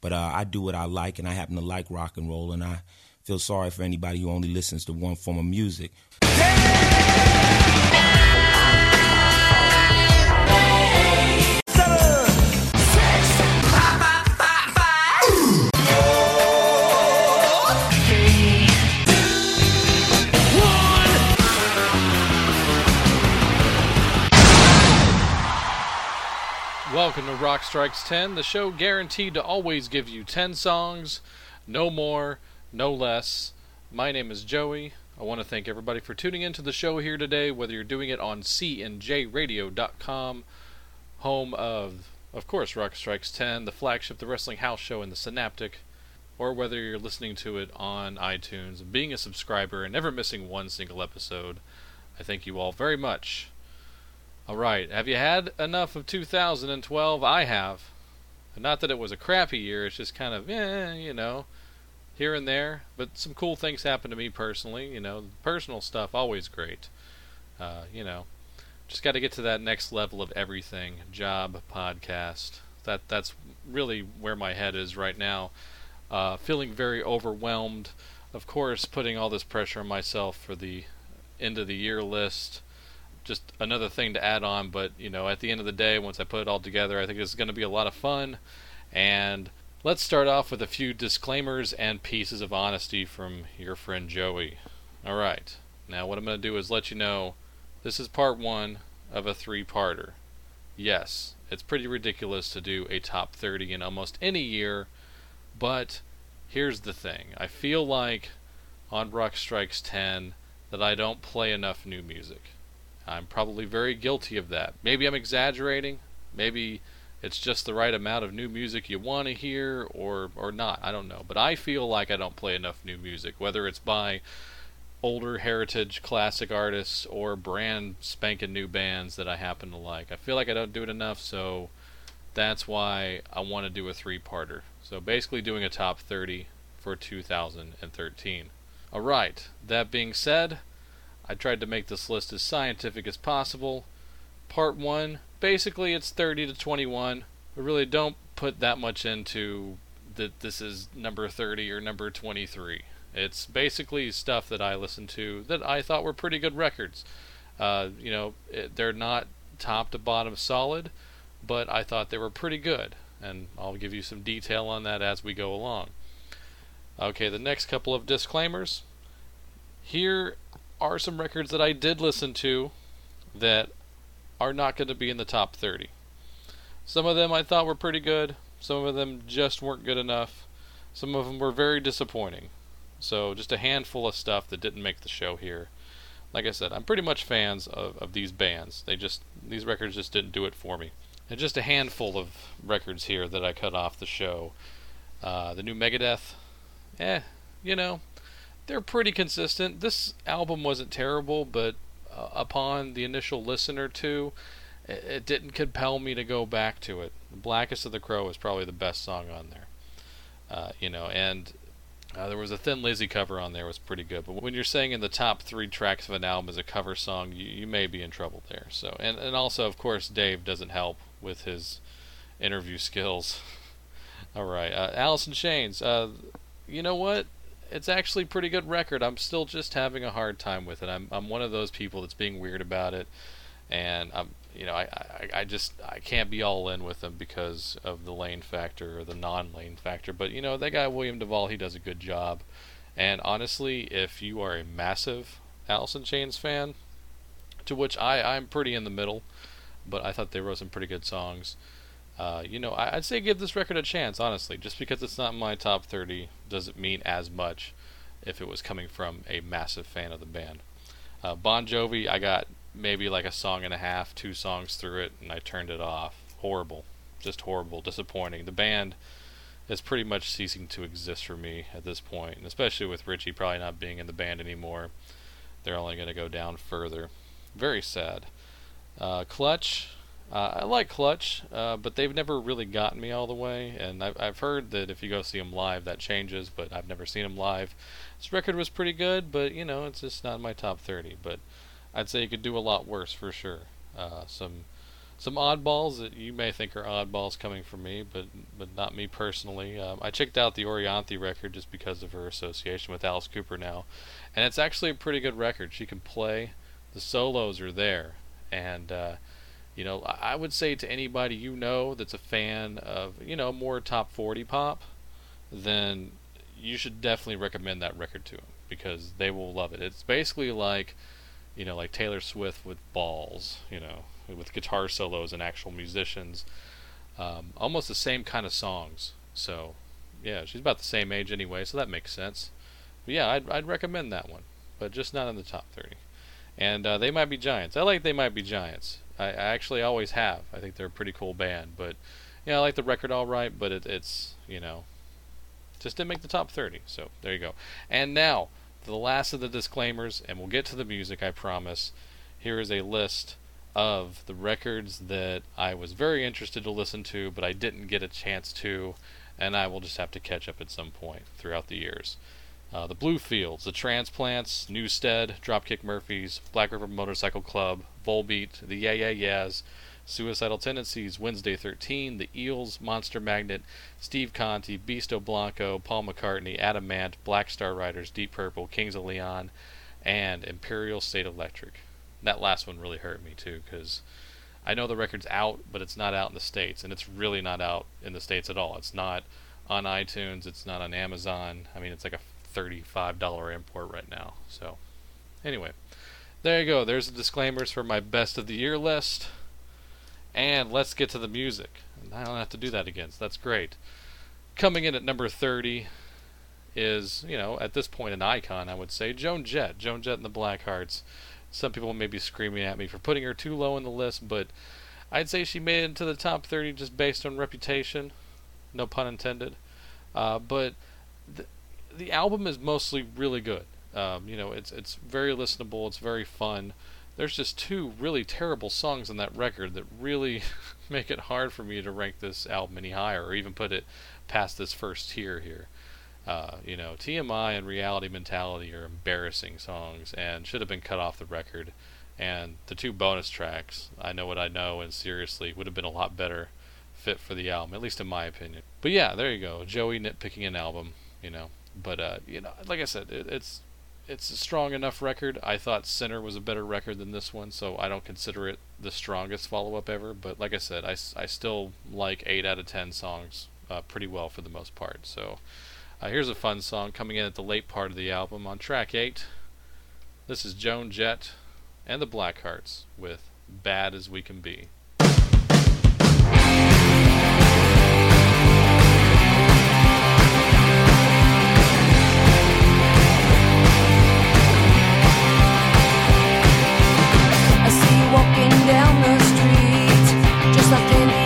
But uh, I do what I like, and I happen to like rock and roll, and I feel sorry for anybody who only listens to one form of music. Welcome to Rock Strikes 10, the show guaranteed to always give you 10 songs, no more, no less. My name is Joey. I want to thank everybody for tuning into the show here today, whether you're doing it on cnjradio.com, home of, of course, Rock Strikes 10, the flagship, the Wrestling House Show in the Synaptic, or whether you're listening to it on iTunes. Being a subscriber and never missing one single episode, I thank you all very much. All right. Have you had enough of 2012? I have. Not that it was a crappy year. It's just kind of, eh, you know, here and there. But some cool things happened to me personally. You know, personal stuff always great. Uh, you know, just got to get to that next level of everything. Job, podcast. That that's really where my head is right now. Uh, feeling very overwhelmed. Of course, putting all this pressure on myself for the end of the year list just another thing to add on. But you know, at the end of the day, once I put it all together, I think it's going to be a lot of fun. And let's start off with a few disclaimers and pieces of honesty from your friend Joey. All right. Now, what I'm going to do is let you know this is part one of a three-parter. Yes, it's pretty ridiculous to do a top 30 in almost any year, but here's the thing. I feel like on Rock Strikes 10 that I don't play enough new music. I'm probably very guilty of that. Maybe I'm exaggerating. Maybe it's just the right amount of new music you want to hear or or not. I don't know. But I feel like I don't play enough new music, whether it's by older heritage classic artists or brand spanking new bands that I happen to like. I feel like I don't do it enough, so that's why I want to do a three-parter. So basically doing a top 30 for 2013. All right. That being said, I tried to make this list as scientific as possible. Part 1, basically it's 30 to 21. I really don't put that much into that this is number 30 or number 23. It's basically stuff that I listened to that I thought were pretty good records. Uh, you know, it, they're not top to bottom solid, but I thought they were pretty good. And I'll give you some detail on that as we go along. Okay, the next couple of disclaimers. Here are some records that I did listen to that are not going to be in the top 30. Some of them I thought were pretty good, some of them just weren't good enough, some of them were very disappointing. So, just a handful of stuff that didn't make the show here. Like I said, I'm pretty much fans of, of these bands. They just these records just didn't do it for me. And just a handful of records here that I cut off the show. Uh, the new Megadeth, eh, you know, they're pretty consistent. This album wasn't terrible, but uh, upon the initial listen or two, it, it, didn't compel me to go back to it. Blackest of the Crow is probably the best song on there. Uh, you know, and uh, there was a Thin Lizzy cover on there was pretty good. But when you're saying in the top three tracks of an album is a cover song, you, you may be in trouble there. So, and and also of course Dave doesn't help with his interview skills. All right, uh, in Chains. Uh, you know what? It's actually pretty good record. I'm still just having a hard time with it. I'm I'm one of those people that's being weird about it, and I'm you know I, I, I just I can't be all in with them because of the Layne factor or the non-Layne factor. But you know that guy William DuVall he does a good job, and honestly, if you are a massive Alice in Chains fan, to which I I'm pretty in the middle, but I thought they wrote some pretty good songs. Uh, you know, I, would say give this record a chance, honestly. Just because it's not my top 30 doesn't mean as much if it was coming from a massive fan of the band. Uh, bon Jovi, I got maybe like a song and a half, two songs through it, and I turned it off. Horrible. Just horrible. Disappointing. The band is pretty much ceasing to exist for me at this point, and especially with Richie probably not being in the band anymore. They're only going to go down further. Very sad. Uh, Clutch, uh, I like Clutch, uh, but they've never really gotten me all the way. And I've, I've heard that if you go see them live, that changes. But I've never seen them live. This record was pretty good, but you know, it's just not in my top 30. But I'd say you could do a lot worse for sure. Uh, some some oddballs that you may think are oddballs coming from me, but but not me personally. Um, I checked out the Orianthi record just because of her association with Alice Cooper now, and it's actually a pretty good record. She can play, the solos are there, and uh, you know I would say to anybody you know that's a fan of you know more top 40 pop, then you should definitely recommend that record to them because they will love it. It's basically like you know like Taylor Swift with balls, you know with guitar solos and actual musicians. Um, almost the same kind of songs. So, yeah, she's about the same age anyway, so that makes sense. But yeah, I'd, I'd recommend that one, but just not in the top 30. And uh, They Might Be Giants. I like They Might Be Giants. I, I, actually always have. I think they're a pretty cool band, but yeah, I like the record all right, but it, it's, you know, just didn't make the top 30. So there you go. And now, the last of the disclaimers, and we'll get to the music, I promise. Here is a list of the records that I was very interested to listen to, but I didn't get a chance to, and I will just have to catch up at some point throughout the years. Uh, the Bluefields, the Transplants, Newsted, Dropkick Murphys, Black River Motorcycle Club, Volbeat, the Yeah Yeah Yeahs, Suicidal Tendencies, Wednesday 13, The Eels, Monster Magnet, Steve Conte, Beasto Blanco, Paul McCartney, Adam Ant, Black Star Riders, Deep Purple, Kings of Leon, and Imperial State Electric that last one really hurt me too because I know the record's out, but it's not out in the states, and it's really not out in the states at all. It's not on iTunes. It's not on Amazon. I mean, it's like a thirty-five dollar import right now. So, anyway, there you go. There's the disclaimers for my best of the year list, and let's get to the music. I don't have to do that again. So that's great. Coming in at number thirty is, you know, at this point an icon, I would say, Joan Jett. Joan Jett and the Blackhearts. Some people may be screaming at me for putting her too low in the list, but I'd say she made it into the top 30 just based on reputation. No pun intended. Uh, but the, the album is mostly really good. Um, you know, it's it's very listenable. It's very fun. There's just two really terrible songs on that record that really make it hard for me to rank this album any higher, or even put it past this first tier here. Uh, you know, TMI and Reality Mentality are embarrassing songs and should have been cut off the record. And the two bonus tracks, I Know What I Know and Seriously, would have been a lot better fit for the album, at least in my opinion. But yeah, there you go. Joey nitpicking an album, you know. But, uh, you know, like I said, it, it's it's a strong enough record. I thought Sinner was a better record than this one, so I don't consider it the strongest follow up ever. But like I said, I, I still like 8 out of 10 songs uh, pretty well for the most part. So uh, here's a fun song coming in at the late part of the album on track 8. This is Joan Jett and the Blackhearts with Bad as We Can Be. second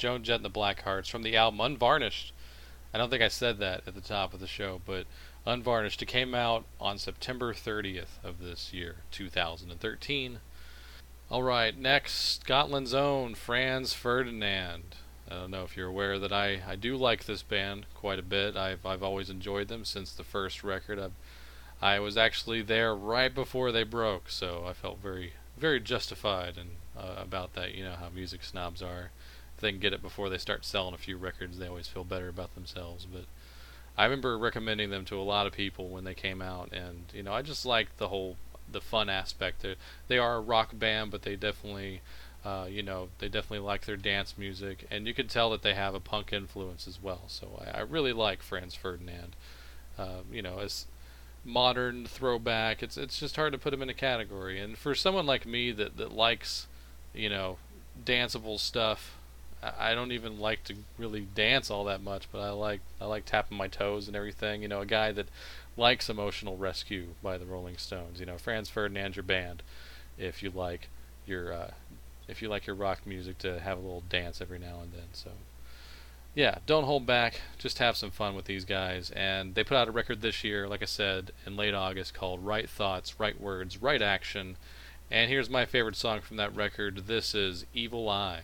Joan Jett and the Blackhearts from the album Unvarnished. I don't think I said that at the top of the show, but Unvarnished. It came out on September 30th of this year, 2013. All right, next, Scotland's own Franz Ferdinand. I don't know if you're aware that I, I do like this band quite a bit. I've I've always enjoyed them since the first record. I've, I was actually there right before they broke, so I felt very very justified and uh, about that. You know how music snobs are. They can get it before they start selling a few records, they always feel better about themselves. But I remember recommending them to a lot of people when they came out, and you know I just like the whole the fun aspect. They're, they are a rock band, but they definitely uh, you know, they definitely like their dance music, and you can tell that they have a punk influence as well. So I, I really like Franz Ferdinand. Uh, you know, as modern throwback, it's it's just hard to put them in a category. And for someone like me that that likes, you know, danceable stuff, I, don't even like to really dance all that much, but I like I like tapping my toes and everything. You know, a guy that likes Emotional Rescue by the Rolling Stones. You know, Franz Ferdinand, your band, if you like your uh, if you like your rock music to have a little dance every now and then. So yeah, don't hold back. Just have some fun with these guys. And they put out a record this year, like I said, in late August called Right Thoughts, Right Words, Right Action. And here's my favorite song from that record. This is Evil Eye.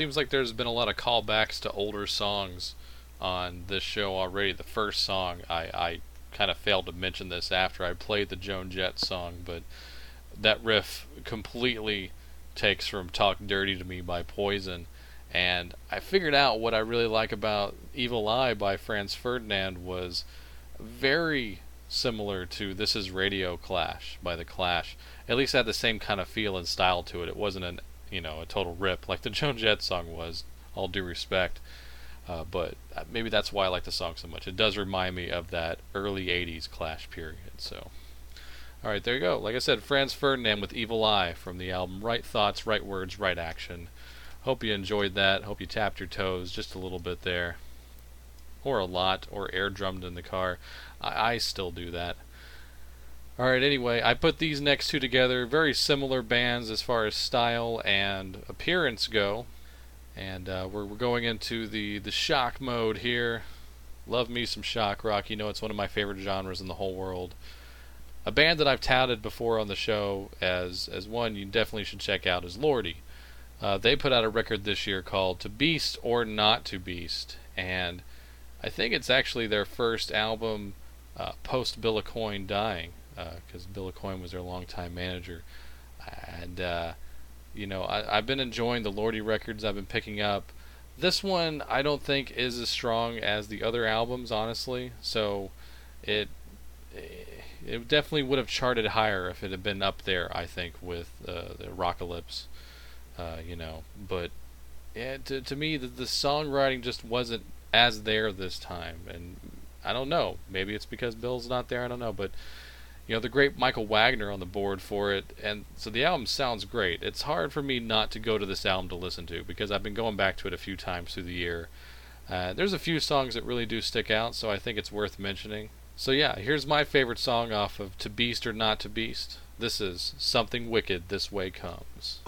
Seems like there's been a lot of callbacks to older songs on this show already. The first song, I, I kind of failed to mention this after I played the Joan Jett song, but that riff completely takes from Talk Dirty to Me by Poison. And I figured out what I really like about Evil Eye by Franz Ferdinand was very similar to This Is Radio Clash by The Clash. At least had the same kind of feel and style to it. It wasn't an you know a total rip like the Joan Jett song was. All due respect, uh, but uh, maybe that's why I like the song so much. It does remind me of that early '80s Clash period. So, All right, there you go. Like I said, Franz Ferdinand with Evil Eye from the album Right Thoughts, Right Words, Right Action. Hope you enjoyed that. Hope you tapped your toes just a little bit there. Or a lot, or air drummed in the car. I, I still do that. Alright, anyway, I put these next two together. Very similar bands as far as style and appearance go. And uh, we're, we're going into the, the shock mode here. Love me some shock rock. You know, it's one of my favorite genres in the whole world a band that I've touted before on the show as as one you definitely should check out is Lordi. Uh, they put out a record this year called "To Beast or Not to Beast," and I think it's actually their first album uh, post Bill Aucoin dying, because uh, Bill Aucoin was their longtime manager. And uh, you know, I, I've been enjoying the Lordi records I've been picking up. This one I don't think is as strong as the other albums, honestly. So it it definitely would have charted higher if it had been up there. I think with uh, the Arockalypse, uh, you know. But yeah, to to me, the, the songwriting just wasn't as there this time, and I don't know. Maybe it's because Bill's not there. I don't know, but you know the great Michael Wagener on the board for it, and so the album sounds great. It's hard for me not to go to this album to listen to because I've been going back to it a few times through the year. Uh, there's a few songs that really do stick out, so I think it's worth mentioning. So yeah, here's my favorite song off of To Beast or Not to Beast. This is Something Wicked This Way Comes.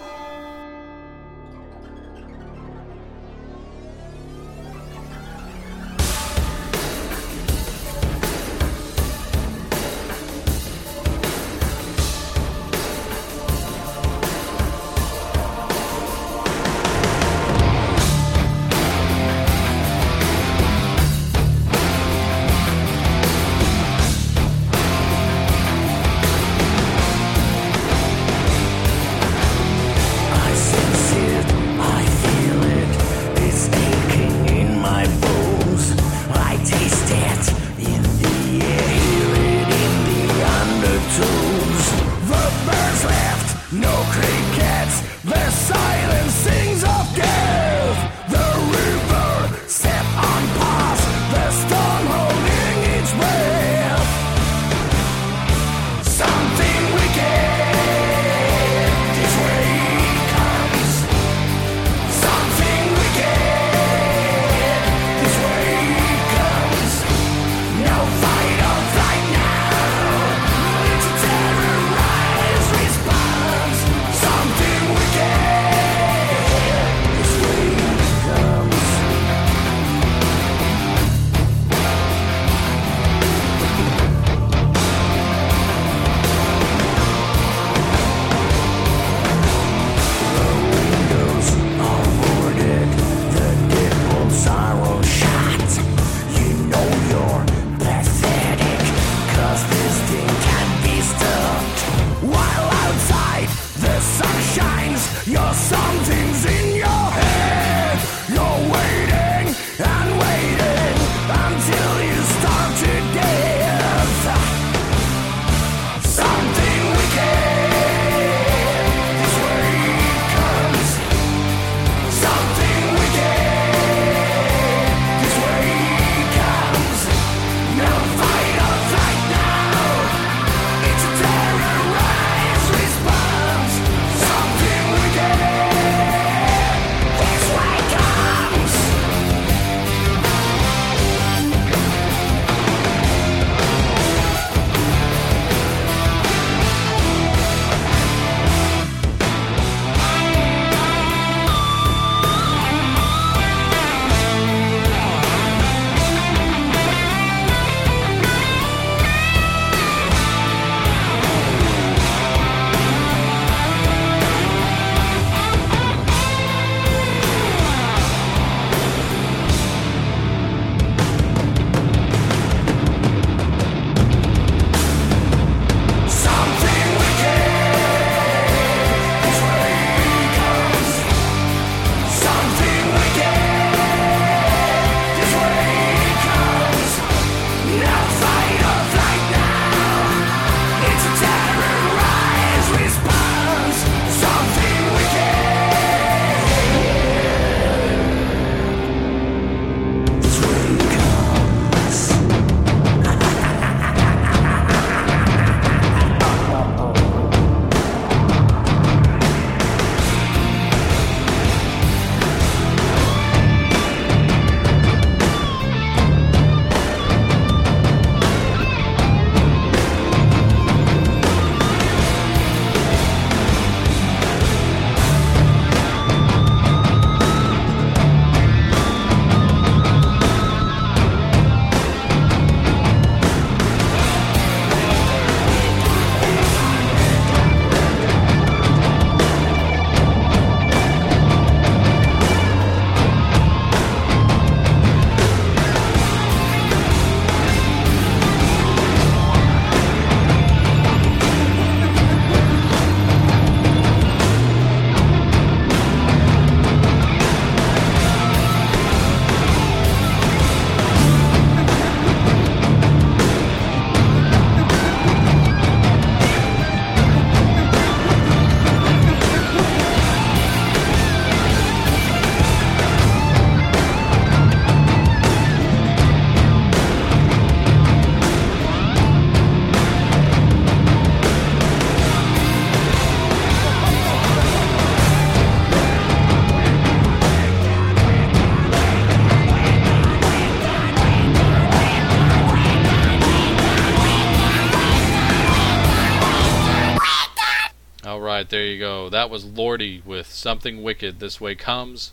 There you go. That was Lordi with Something Wicked This Way Comes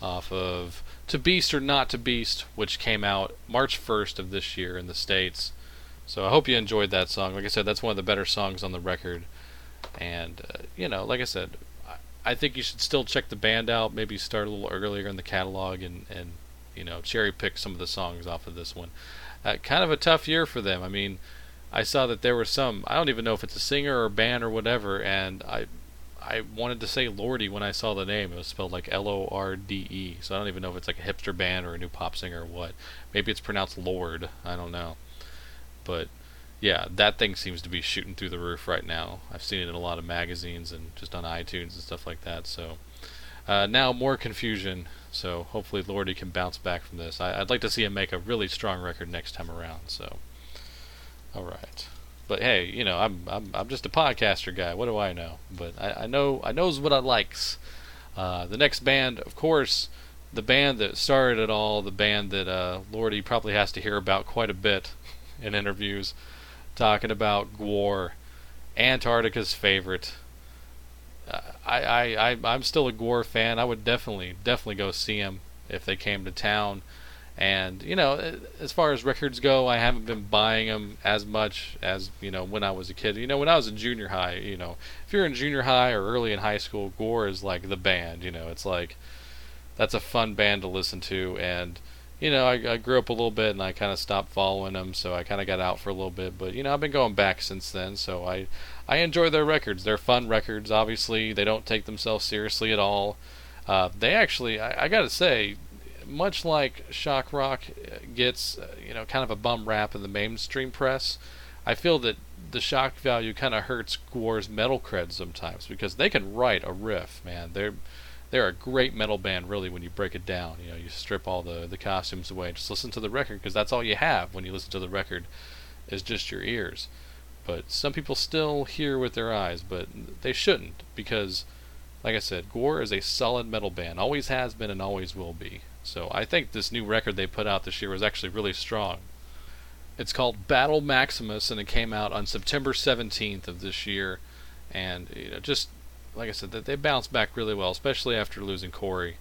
off of To Beast or Not to Beast, which came out March 1st of this year in the States. So I hope you enjoyed that song. Like I said, that's one of the better songs on the record. And, uh, you know, like I said, I, think you should still check the band out. Maybe start a little earlier in the catalog and, and you know, cherry pick some of the songs off of this one. Uh, kind of a tough year for them. I mean, I saw that there were some. I don't even know if it's a singer or band or whatever, and I I wanted to say Lordi when I saw the name. It was spelled like L O R D E. So I don't even know if it's like a hipster band or a new pop singer or what. Maybe it's pronounced Lord. I don't know. But yeah, that thing seems to be shooting through the roof right now. I've seen it in a lot of magazines and just on iTunes and stuff like that. So uh, now more confusion. So hopefully Lordi can bounce back from this. I, I'd like to see him make a really strong record next time around. So. All right. But hey, you know, I'm I'm I'm just a podcaster guy. What do I know? But I, I know I knows what I likes. Uh, the next band, of course, the band that started it all, the band that uh, Lordi probably has to hear about quite a bit in interviews, talking about Gwar, Antarctica's favorite. Uh, I, I, I'm still a Gwar fan. I would definitely definitely go see him if they came to town. And you know, as far as records go, I haven't been buying them as much as you know when I was a kid. You know, when I was in junior high, you know, if you're in junior high or early in high school, Gwar is like the band. You know, it's like that's a fun band to listen to. And you know, I, I grew up a little bit and I kind of stopped following them, so I kind of got out for a little bit. But you know, I've been going back since then, so I I enjoy their records. They're fun records. Obviously, they don't take themselves seriously at all. Uh, they actually, I, I got to say, much like shock rock gets uh, you know kind of a bum rap in the mainstream press, I feel that the shock value kind of hurts Gwar's metal cred sometimes because they can write a riff, man. They're they're a great metal band, really, when you break it down. You know, you strip all the the costumes away and just listen to the record because that's all you have when you listen to the record is just your ears. But some people still hear with their eyes, but they shouldn't because, like I said, Gore is a solid metal band, always has been and always will be. So I think this new record they put out this year was actually really strong. It's called Battle Maximus, and it came out on September 17th of this year. And you know, just like I said, they bounced back really well, especially after losing Cory.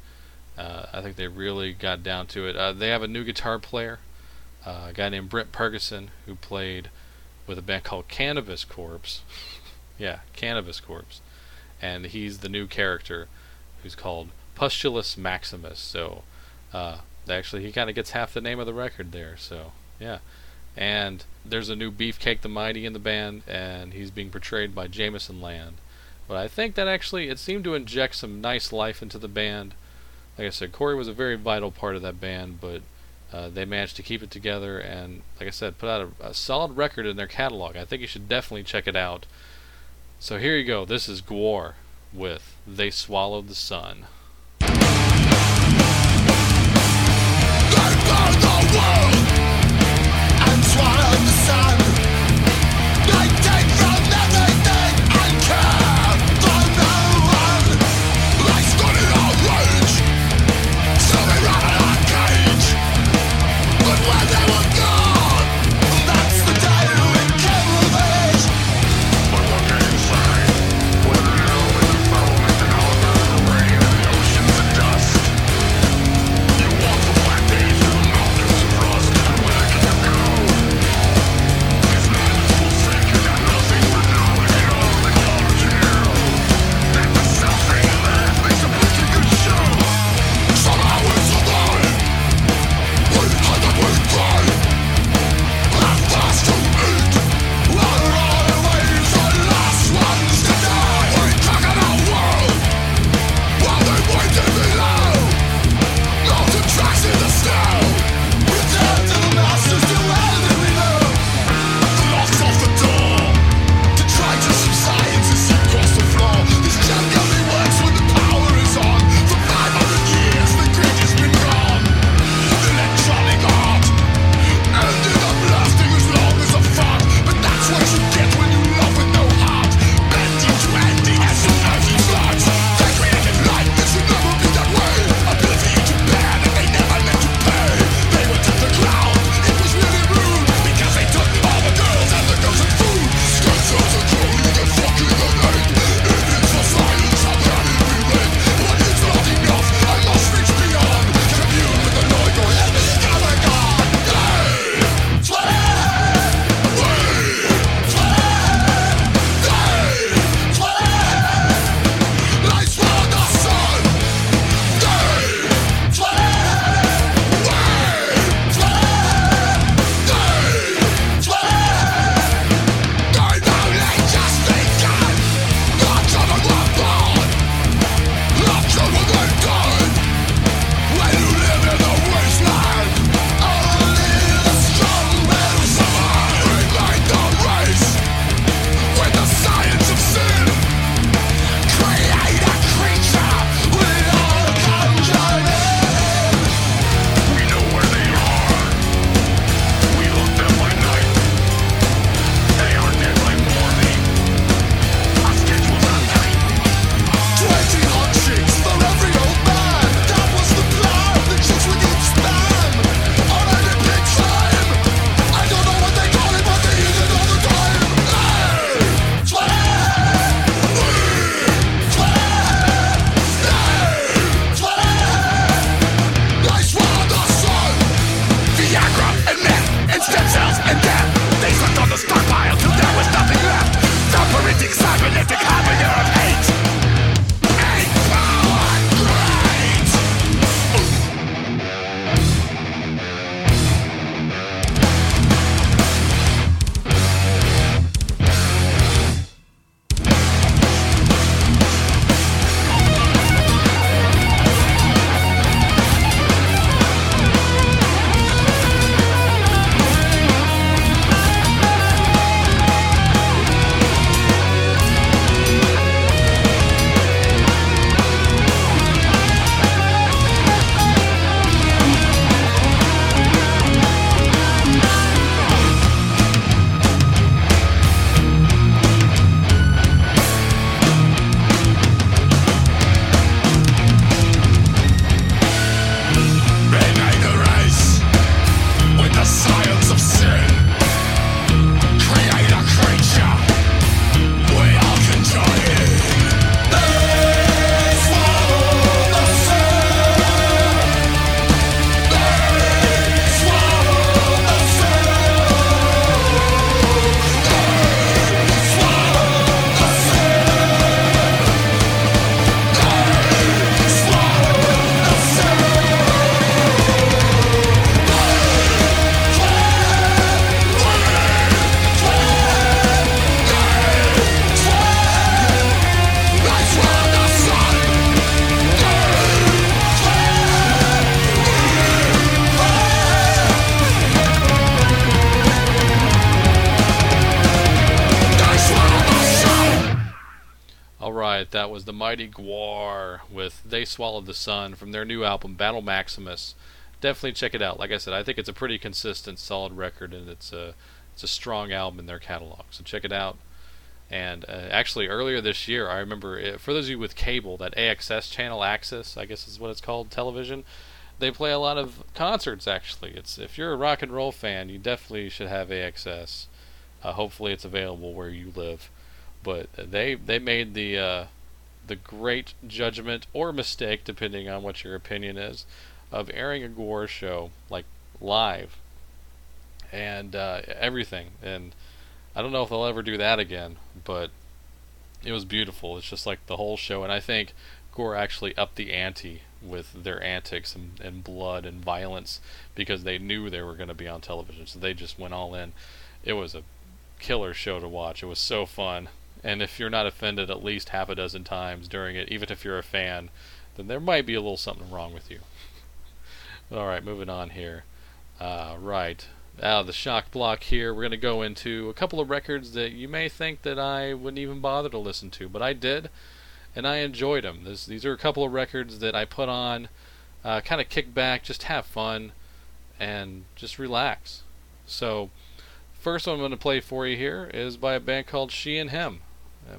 Uh, I think they really got down to it. Uh, they have a new guitar player, uh, a guy named Brent Purgason, who played with a band called Cannabis Corpse. yeah, Cannabis Corpse, and he's the new character, who's called Pustulus Maximus. So uh, actually, he kind of gets half the name of the record there. So yeah, and there's a new Beefcake the Mighty in the band, and he's being portrayed by Jamison Land. But I think that actually it seemed to inject some nice life into the band. Like I said, Cory was a very vital part of that band, but uh, they managed to keep it together and, like I said, put out a, a solid record in their catalog. I think you should definitely check it out. So here you go. This is Gwar with They Swallowed the Sun. And swallow the sun. Mighty Gwar with They Swallowed the Sun from their new album Battle Maximus. Definitely check it out. Like I said, I think it's a pretty consistent, solid record, and it's a it's a strong album in their catalog. So check it out. And uh, actually, earlier this year, I remember it, uh, for those of you with cable, that AXS channel, Axis, I guess is what it's called, television. They play a lot of concerts. Actually, it's if you're a rock and roll fan, you definitely should have AXS. Uh, hopefully, it's available where you live. But they they made the uh, the great judgment or mistake, depending on what your opinion is, of airing a Gwar show like live and uh, everything. And I don't know if they'll ever do that again, but it was beautiful. It's just like the whole show, and I think Gwar actually upped the ante with their antics and, and blood and violence because they knew they were going to be on television, so they just went all in. It was a killer show to watch. It was so fun and if you're not offended at least half a dozen times during it, even if you're a fan, then there might be a little something wrong with you. All right, moving on here. Uh, right. Out of the shock block here, we're going to go into a couple of records that you may think that I wouldn't even bother to listen to, but I did, and I enjoyed them. This, these are a couple of records that I put on, uh, kind of kick back, just have fun, and just relax. So, first one I'm going to play for you here is by a band called She and Him.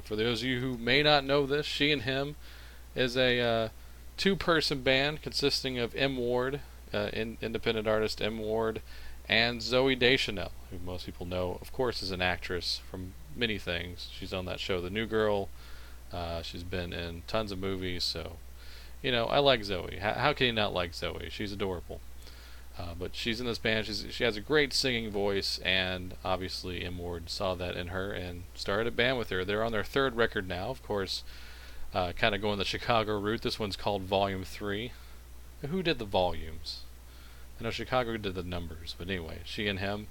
For those of you who may not know this, She and Him is a uh, two person band consisting of M. Ward, uh, in, independent artist M. Ward, and Zooey Deschanel, who most people know, of course, is an actress from many things. She's on that show, The New Girl. Uh, she's been in tons of movies, so, you know, I like Zooey. How can you not like Zooey? She's adorable. Uh, but she's in this band. She's, she has a great singing voice, and obviously M. Ward saw that in her and started a band with her. They're on their third record now, of course, uh, kind of going the Chicago route. This one's called Volume 3. Who did the volumes? I know Chicago did the numbers, but anyway, she and him.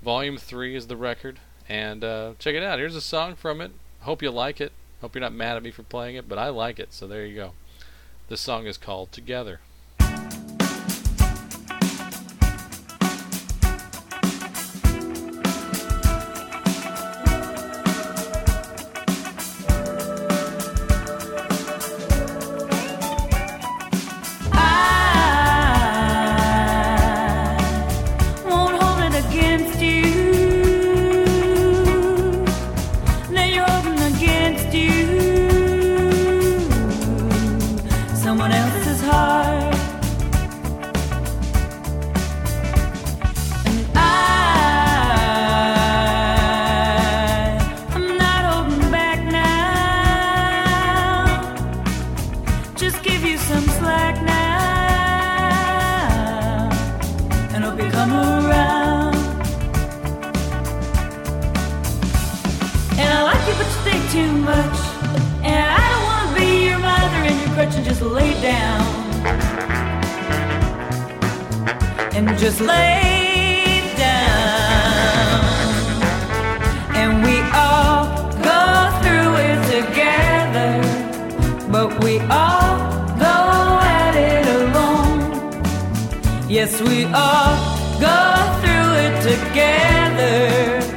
Volume 3 is the record, and uh, check it out. Here's a song from it. Hope you like it. Hope you're not mad at me for playing it, but I like it, so there you go. This song is called Together. Yes, we all go through it together,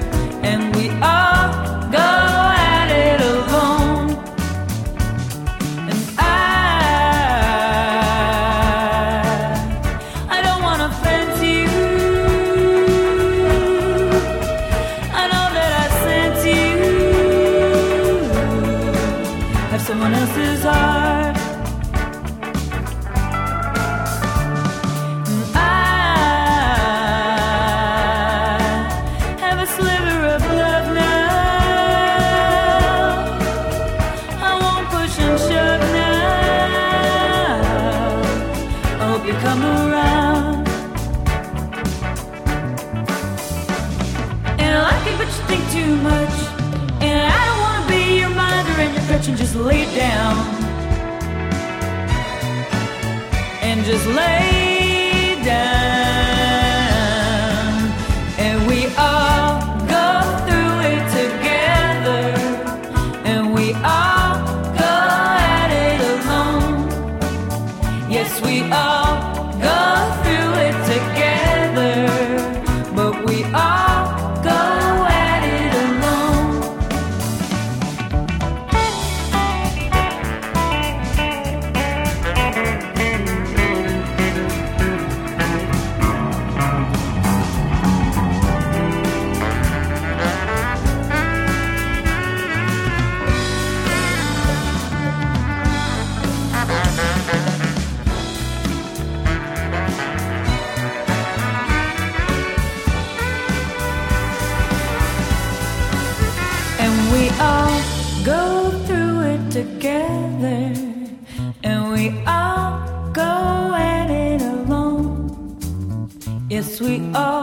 we all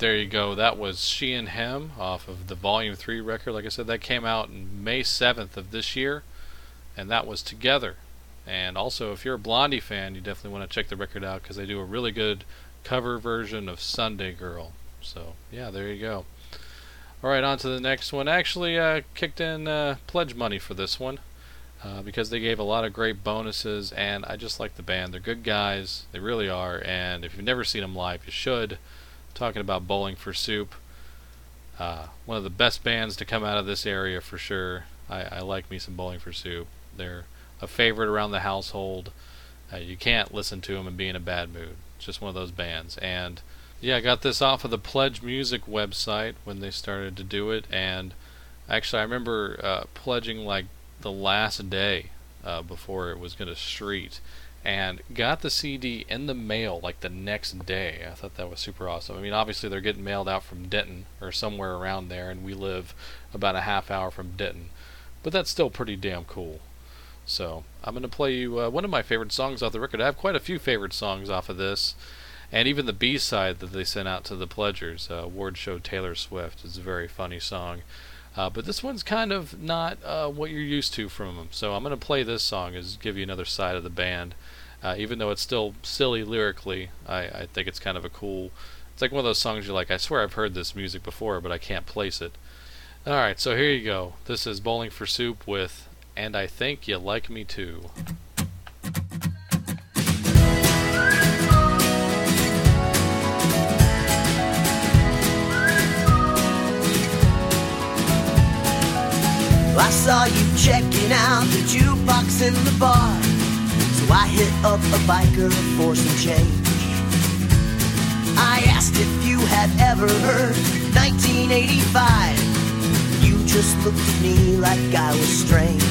there you go. That was She and Him off of the Volume 3 record. Like I said, that came out May 7th of this year, and that was Together. And also, if you're a Blondie fan, you definitely want to check the record out because they do a really good cover version of Sunday Girl. So, yeah, there you go. All right, on to the next one. Actually, uh, kicked in uh, pledge money for this one uh, because they gave a lot of great bonuses, and I just like the band. They're good guys, they really are. And if you've never seen them live, you should. Talking about Bowling for Soup, uh, one of the best bands to come out of this area for sure. I, I like me some Bowling for Soup. They're a favorite around the household. Uh, you can't listen to them and be in a bad mood. Just one of those bands. And yeah, I got this off of the Pledge Music website when they started to do it. And actually, I remember uh, pledging like the last day uh, before it was going to street. And got the CD in the mail like the next day. I thought that was super awesome. I mean, obviously, they're getting mailed out from Denton or somewhere around there, and we live about a half hour from Denton. But that's still pretty damn cool. So I'm going to play you uh, one of my favorite songs off the record. I have quite a few favorite songs off of this, and even the B-side that they sent out to the pledgers, uh, Ward Show Taylor Swift, is a very funny song. Uh, but this one's kind of not uh, what you're used to from them. So I'm going to play this song as give you another side of the band. Uh, even though it's still silly lyrically, I, I think it's kind of a cool. It's like one of those songs you're like, I swear I've heard this music before, but I can't place it. All right, so here you go. This is Bowling for Soup with And I Think You Like Me Too. I saw you checking out the jukebox in the bar. So I hit up a biker for some change. I asked if you had ever heard 1985. You just looked at me like I was strange.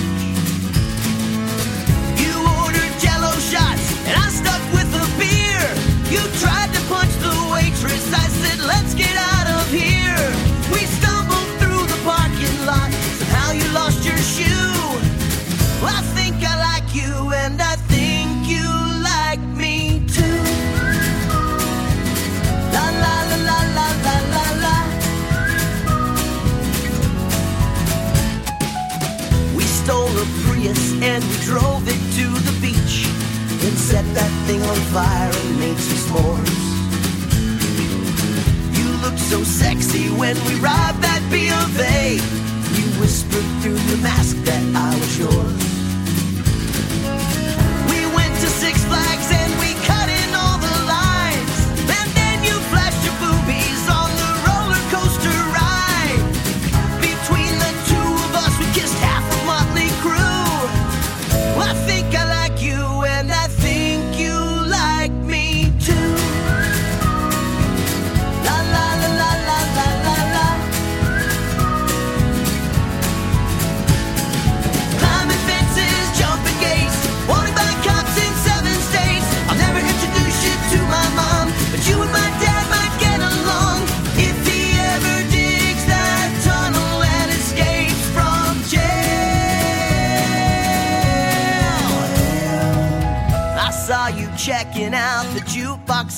You ordered jello shots, and I stuck with a beer. You tried to punch the waitress. I set that thing on fire and made some s'mores. You looked so sexy when we robbed that B of A. You whispered through your mask that I was yours.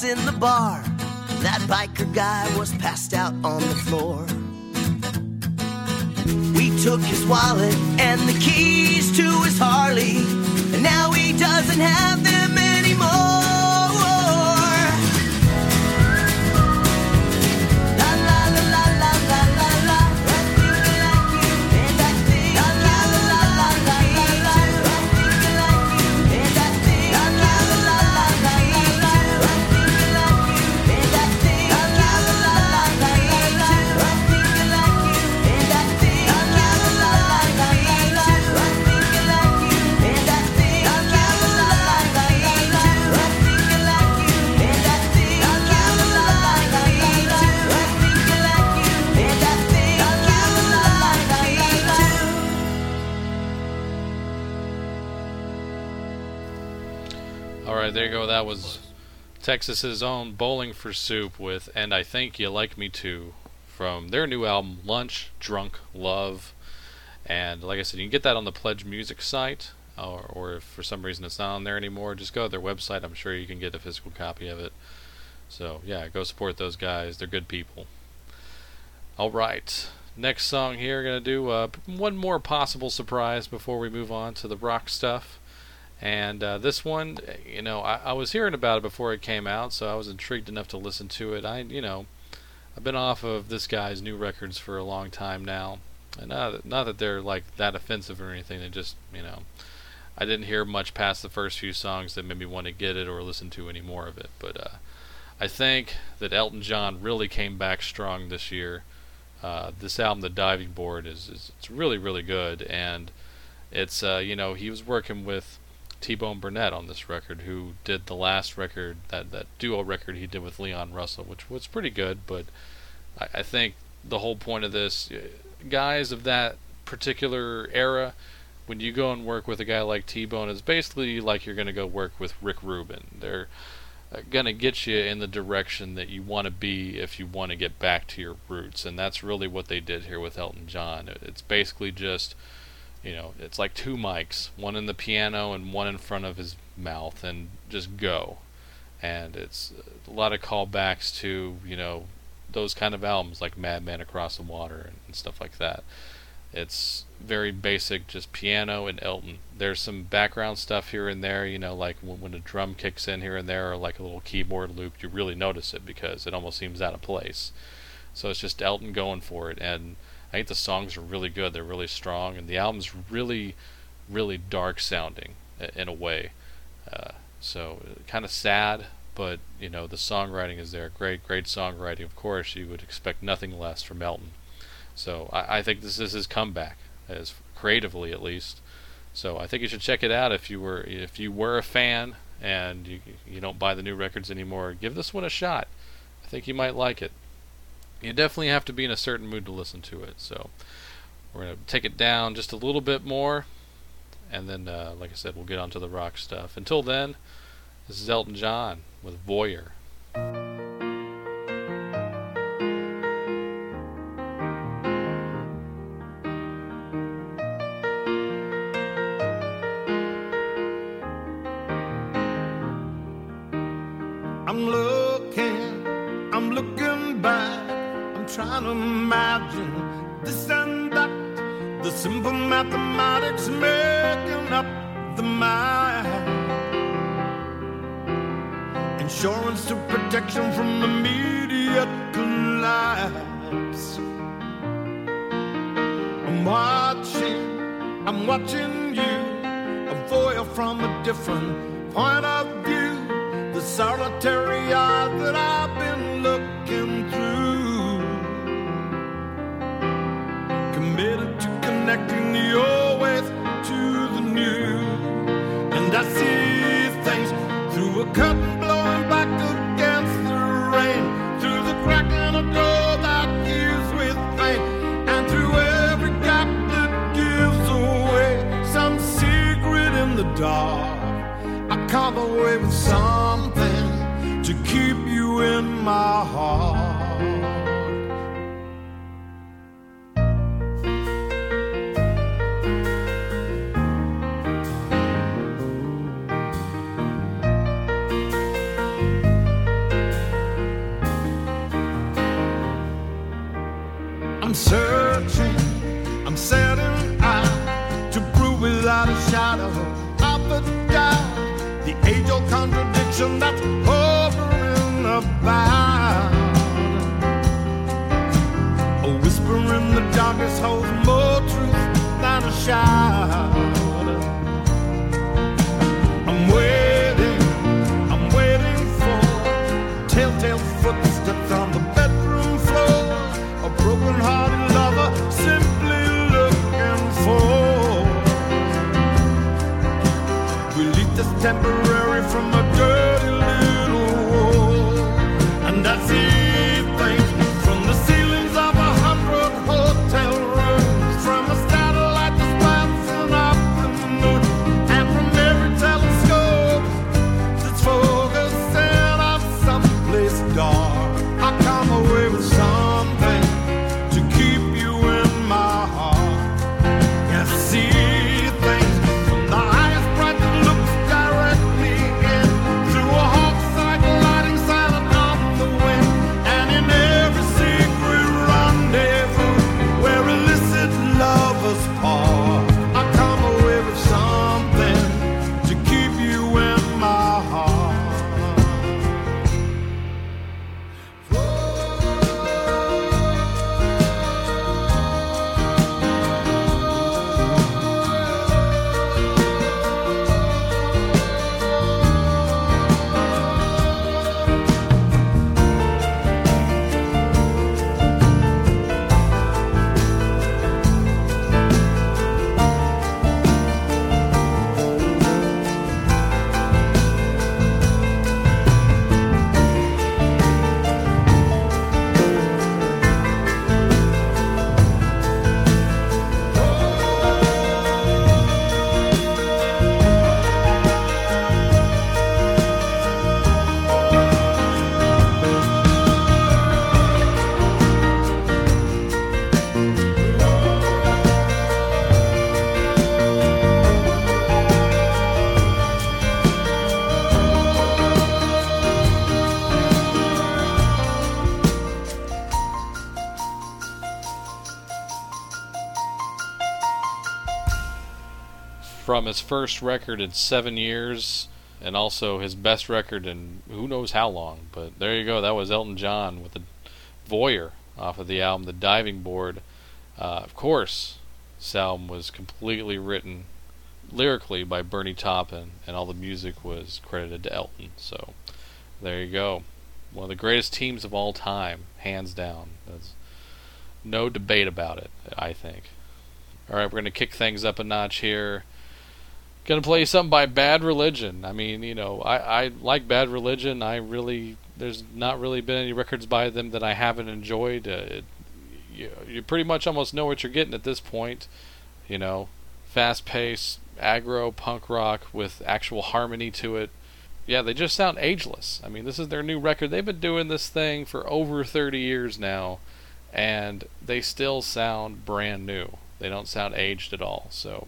In the bar. That biker guy was passed out on the floor. We took his wallet and the keys to his Harley, and now he doesn't have them right, there you go. That was Texas's own Bowling for Soup with "And I Think You Like Me Too" from their new album "Lunch Drunk Love." And like I said, you can get that on the Pledge Music site, or, or if for some reason it's not on there anymore, just go to their website. I'm sure you can get a physical copy of it. So yeah, go support those guys. They're good people. All right, next song here. Gonna do uh, one more possible surprise before we move on to the rock stuff. And uh, this one, you know, I, I was hearing about it before it came out, so I was intrigued enough to listen to it. I, you know, I've been off of this guy's new records for a long time now, and not that, not that they're like that offensive or anything. They just, you know, I didn't hear much past the first few songs that made me want to get it or listen to any more of it. But uh, I think that Elton John really came back strong this year. Uh, this album, The Diving Board, is, is it's really really good, and it's uh, you know he was working with T-Bone Burnett on this record, who did the last record, that, that duo record he did with Leon Russell, which was pretty good, but I, I think the whole point of this, uh, guys of that particular era, when you go and work with a guy like T-Bone, it's basically like you're going to go work with Rick Rubin. They're uh, going to get you in the direction that you want to be if you want to get back to your roots, and that's really what they did here with Elton John. It's basically just you know, it's like two mics, one in the piano and one in front of his mouth, and just go. And it's a lot of callbacks to, you know, those kind of albums like Madman Across the Water and, and stuff like that. It's very basic, just piano and Elton. There's some background stuff here and there, you know, like when, when a drum kicks in here and there, or like a little keyboard loop, you really notice it because it almost seems out of place. So it's just Elton going for it, and I think the songs are really good. They're really strong, and the album's really, really dark sounding in a way. Uh, so kind of sad, but you know the songwriting is there. Great, great songwriting. Of course, you would expect nothing less from Elton. So I, I think this is his comeback, as creatively at least. So I think you should check it out if you were if you were a fan and you you don't buy the new records anymore. Give this one a shot. I think you might like it. You definitely have to be in a certain mood to listen to it. So we're gonna take it down just a little bit more, and then, uh, like I said, we'll get onto the rock stuff. Until then, this is Elton John with Voyeur. I'm looking, trying to imagine this and that. The simple mathematics making up the mind. Insurance to protection from immediate collapse. I'm watching, I'm watching you, a voyeur from a different point of view. The solitary eye that I've been connecting the old ways to the new. And I see things through a curtain blowing back against the rain. Through the crack in a door that gives with pain. And through every gap that gives away some secret in the dark. I come away with something to keep you in my heart. Contradiction that's hovering about. A whisper in the darkness holds more truth than a shout. I'm waiting, I'm waiting for telltale footsteps on the bedroom floor. A broken hearted lover simply looking for relief that's temporary from a dirty From his first record in seven years, and also his best record in who knows how long. But there you go. That was Elton John with the Voyeur off of the album The Diving Board. Uh, of course, this album was completely written lyrically by Bernie Taupin, and all the music was credited to Elton. So there you go. One of the greatest teams of all time, hands down. There's no debate about it, I think. All right, we're going to kick things up a notch here. To play something by Bad Religion. I mean, you know, I, I like Bad Religion. I really there's not really been any records by them that I haven't enjoyed. Uh, it, you, you pretty much almost know what you're getting at this point. You know, fast paced, aggro punk rock with actual harmony to it. Yeah, they just sound ageless. I mean, this is their new record. They've been doing this thing for over 30 years now, and they still sound brand new. They don't sound aged at all. So,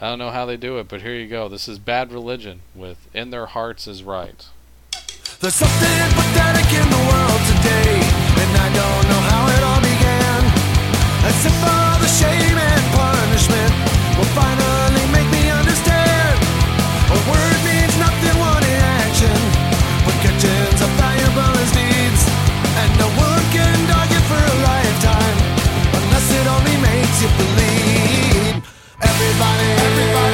I don't know how they do it, but here you go. This is Bad Religion with In Their Hearts is Right. There's something pathetic in the world today, and I don't know how it all began. If all the shame and punishment will finally make me understand. A word means nothing, one in action, but kitchens are valuable as deeds, and no one can dog you for a lifetime unless it only makes you believe. Everybody, everybody,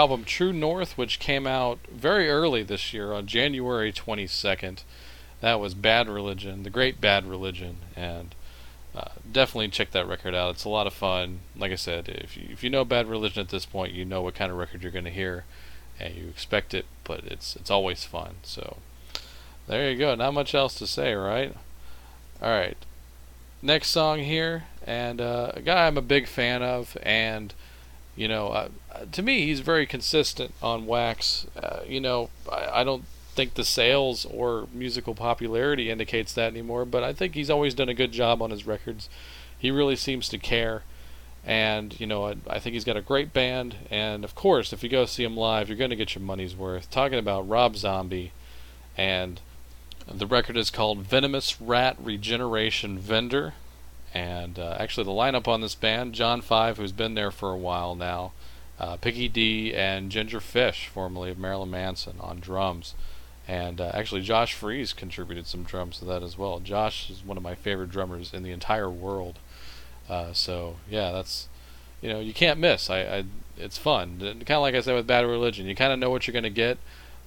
album True North, which came out very early this year on January 22nd. That was Bad Religion, the great Bad Religion, and uh, definitely check that record out. It's a lot of fun. Like I said, if you, if you know Bad Religion at this point, you know what kind of record you're going to hear, and you expect it, but it's it's always fun. So there you go. Not much else to say, right? All right. Next song here, and uh, a guy I'm a big fan of, and you know, to me, he's very consistent on Wax. Uh, you know, I, I don't think the sales or musical popularity indicates that anymore, but I think he's always done a good job on his records. He really seems to care, and you know, I, I think he's got a great band. And of course, if you go see him live, you're going to get your money's worth. Talking about Rob Zombie, and the record is called Venomous Rat Regeneration Vendor. And uh, actually, the lineup on this band John Five, who's been there for a while now, uh, Piggy D, and Ginger Fish, formerly of Marilyn Manson, on drums. And uh, actually, Josh Freese contributed some drums to that as well. Josh is one of my favorite drummers in the entire world. Uh, so, yeah, that's, you know, you can't miss. I, I It's fun. Kind of like I said with Bad Religion, you kind of know what you're going to get.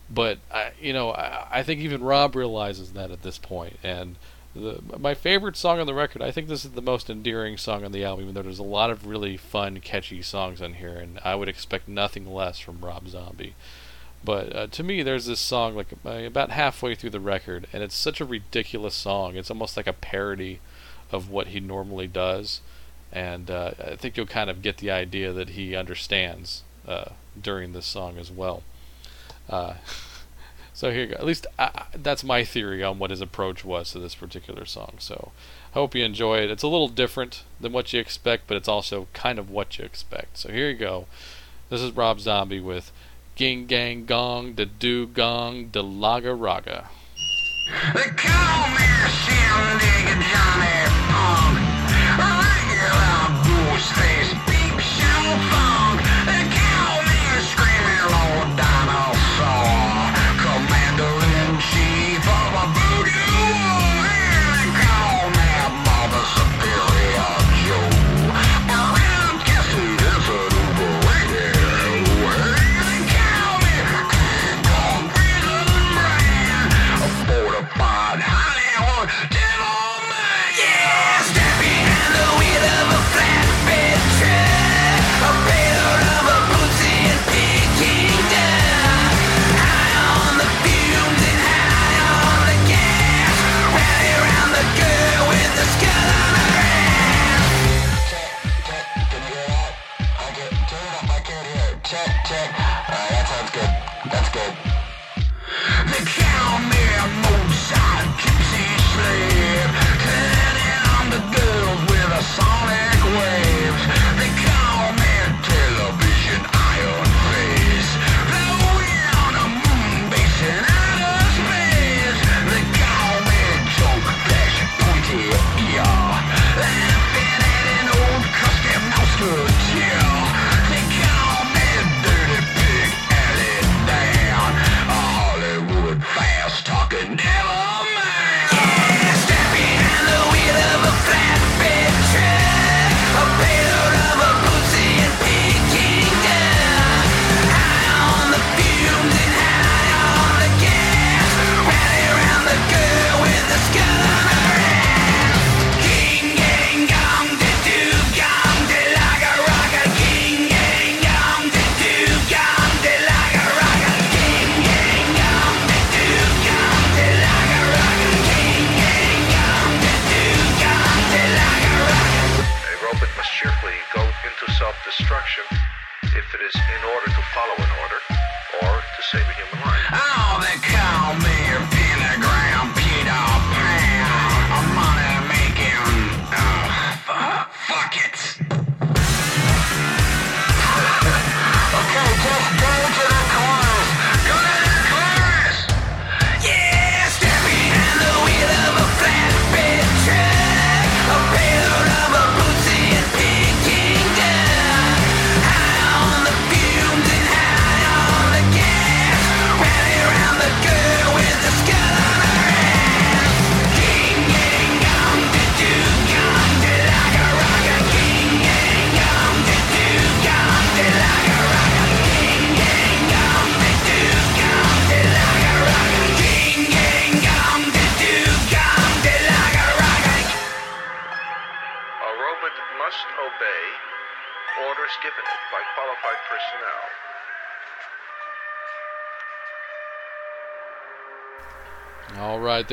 But, I, you know, I, I think even Rob realizes that at this point. And the, my favorite song on the record, I think this is the most endearing song on the album, even though there's a lot of really fun, catchy songs on here, and I would expect nothing less from Rob Zombie. But uh, to me, there's this song like uh, about halfway through the record, and it's such a ridiculous song. It's almost like a parody of what he normally does, and uh, I think you'll kind of get the idea that he understands uh, during this song as well. Uh, so here you go. At least I, I- that's my theory on what his approach was to this particular song. So I hope you enjoy it. It's a little different than what you expect, but it's also kind of what you expect. So here you go. This is Rob Zombie with Ging Gang Gong, Da Do Gong, Da Laga Raga. They call me Johnny deep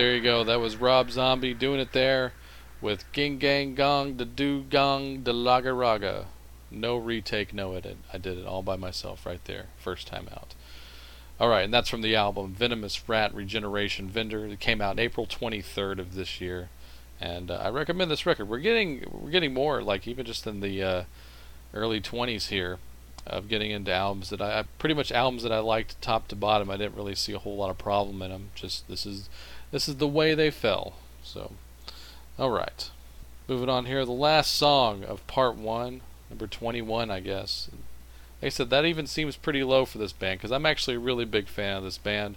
there you go. That was Rob Zombie doing it there with Ging Gang Gong the Do Gong Da Laga Raga. No retake, no edit. I did it all by myself right there, first time out. All right, and that's from the album Venomous Rat Regeneration Vendor. It came out April 23rd of this year, and uh, I recommend this record. We're getting we're getting more like even just in the uh, early 20s here of getting into albums that I pretty much albums that I liked top to bottom. I didn't really see a whole lot of problem in them. Just this is this is the way they fell. So, all right, moving on here. The last song of part one, number 21, I guess. Like I said, that even seems pretty low for this band because I'm actually a really big fan of this band.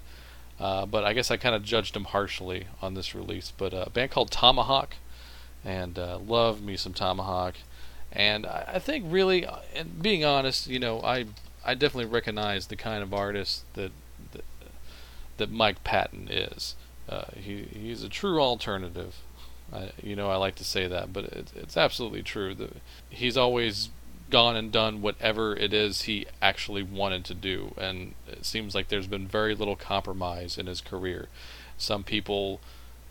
Uh, but I guess I kind of judged them harshly on this release. But uh, a band called Tomahawk, and uh, love me some Tomahawk. And I, I think really, uh, and being honest, you know, I I definitely recognize the kind of artist that that, that Mike Patton is. Uh, he he's a true alternative. I, you know, I like to say that, but it, it's absolutely true. The, he's always gone and done whatever it is he actually wanted to do, and it seems like there's been very little compromise in his career. Some people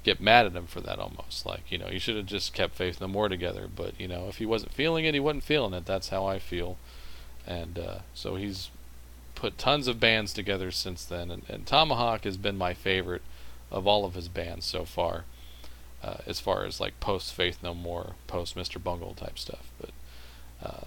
get mad at him for that almost like you know he should have just kept faith no more together but you know if he wasn't feeling it he wasn't feeling it that's how i feel and uh, so he's put tons of bands together since then and, and tomahawk has been my favorite of all of his bands so far uh, as far as like post faith no more post mr bungle type stuff. But uh,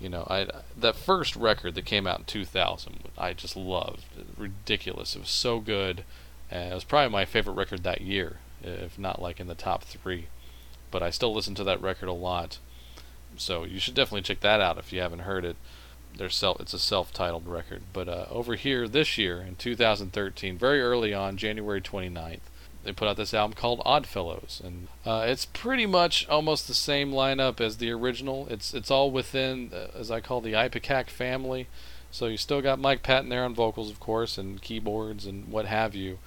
you know i that first record that came out in 2000 i just loved. Ridiculous. It was so good. And it was probably my favorite record that year if not like in the top three. But I still listen to that record a lot, so you should definitely check that out if you haven't heard it. There's self, it's a self-titled record. But uh, over here this year in 2013, very early on, January 29th, they put out this album called Oddfellows, and uh, it's pretty much almost the same lineup as the original. It's it's all within, uh, as I call the Ipecac family. So you still got Mike Patton there on vocals, of course, and keyboards and what have you.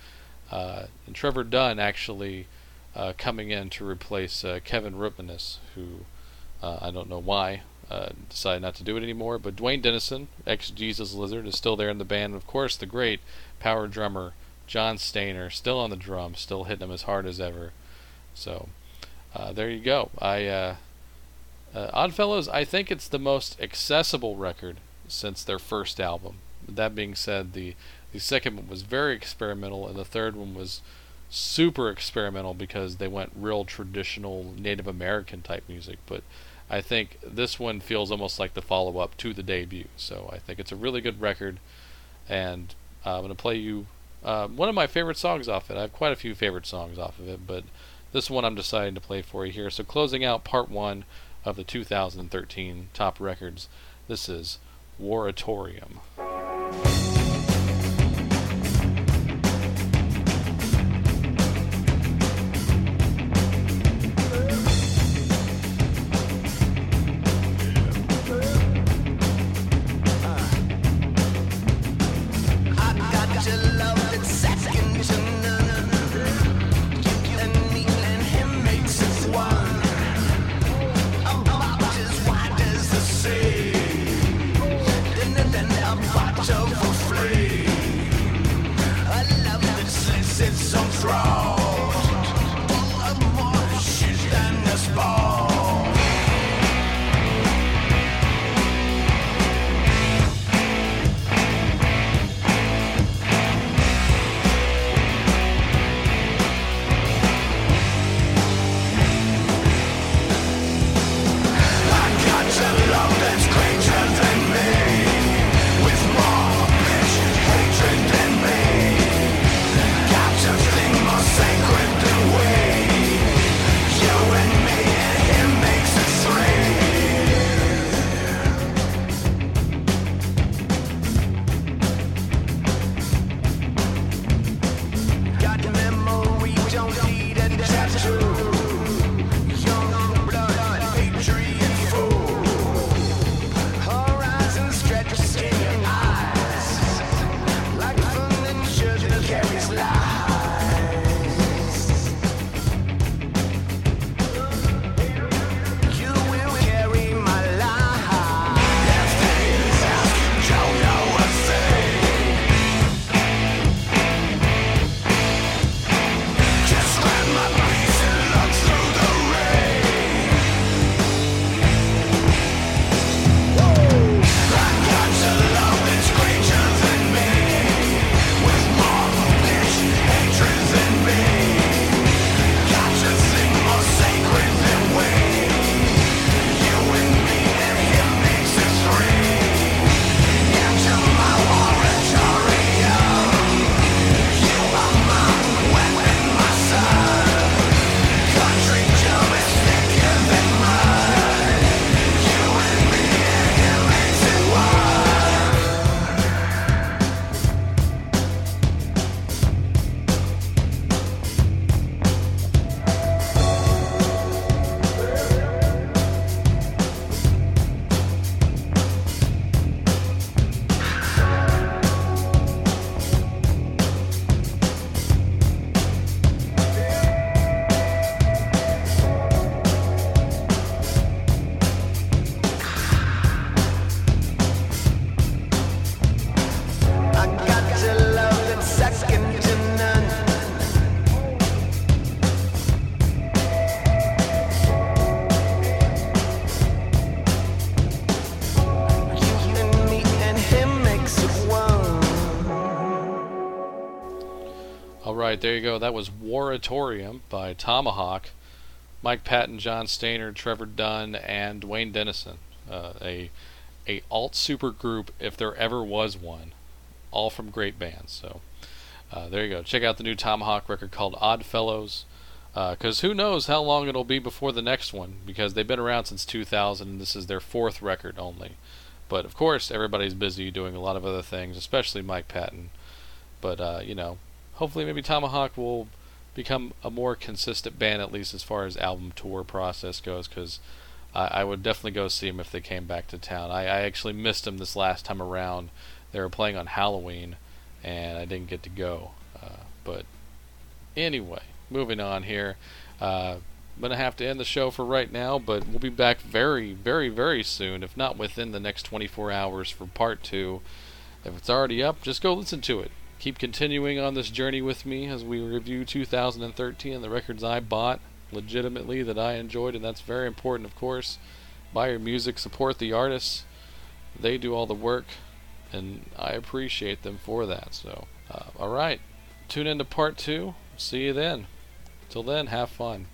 Uh, and Trevor Dunn actually uh, coming in to replace uh, Kevin Rutmanis, who I don't know why uh, decided not to do it anymore. But Duane Denison, ex Jesus Lizard, is still there in the band. And of course, the great power drummer John Stanier, still on the drums, still hitting them as hard as ever. So uh, there you go. I Oddfellows, I think it's the most accessible record since their first album. That being said, the the second one was very experimental, and the third one was super experimental because they went real traditional Native American type music. But I think this one feels almost like the follow up to the debut. So I think it's a really good record, and uh, I'm going to play you uh, one of my favorite songs off it. I have quite a few favorite songs off of it, but this one I'm deciding to play for you here. So closing out part one of the 2013 top records, this is Waratorium. Right, there you go. That was Waratorium by Tomahawk, Mike Patton, John Stanier, Trevor Dunn, and Duane Denison. Uh, a a alt super group if there ever was one, all from great bands. So uh, there you go. Check out the new Tomahawk record called Oddfellows. Because who knows how long it'll be before the next one? Because they've been around since 2000, and this is their fourth record only. But of course, everybody's busy doing a lot of other things, especially Mike Patton. But uh, you know, hopefully, maybe Tomahawk will become a more consistent band, at least as far as album tour process goes. Because I, I would definitely go see them if they came back to town. I, I actually missed them this last time around. They were playing on Halloween, and I didn't get to go. Uh, but anyway, moving on here. Uh, I'm going to have to end the show for right now, but we'll be back very, very, very soon, if not within the next 24 hours for part two. If it's already up, just go listen to it. Keep continuing on this journey with me as we review 2013 and the records I bought legitimately that I enjoyed, and that's very important, of course. Buy your music, support the artists. They do all the work, and I appreciate them for that. So, uh, all right. Tune in to part two. See you then. Till then, have fun.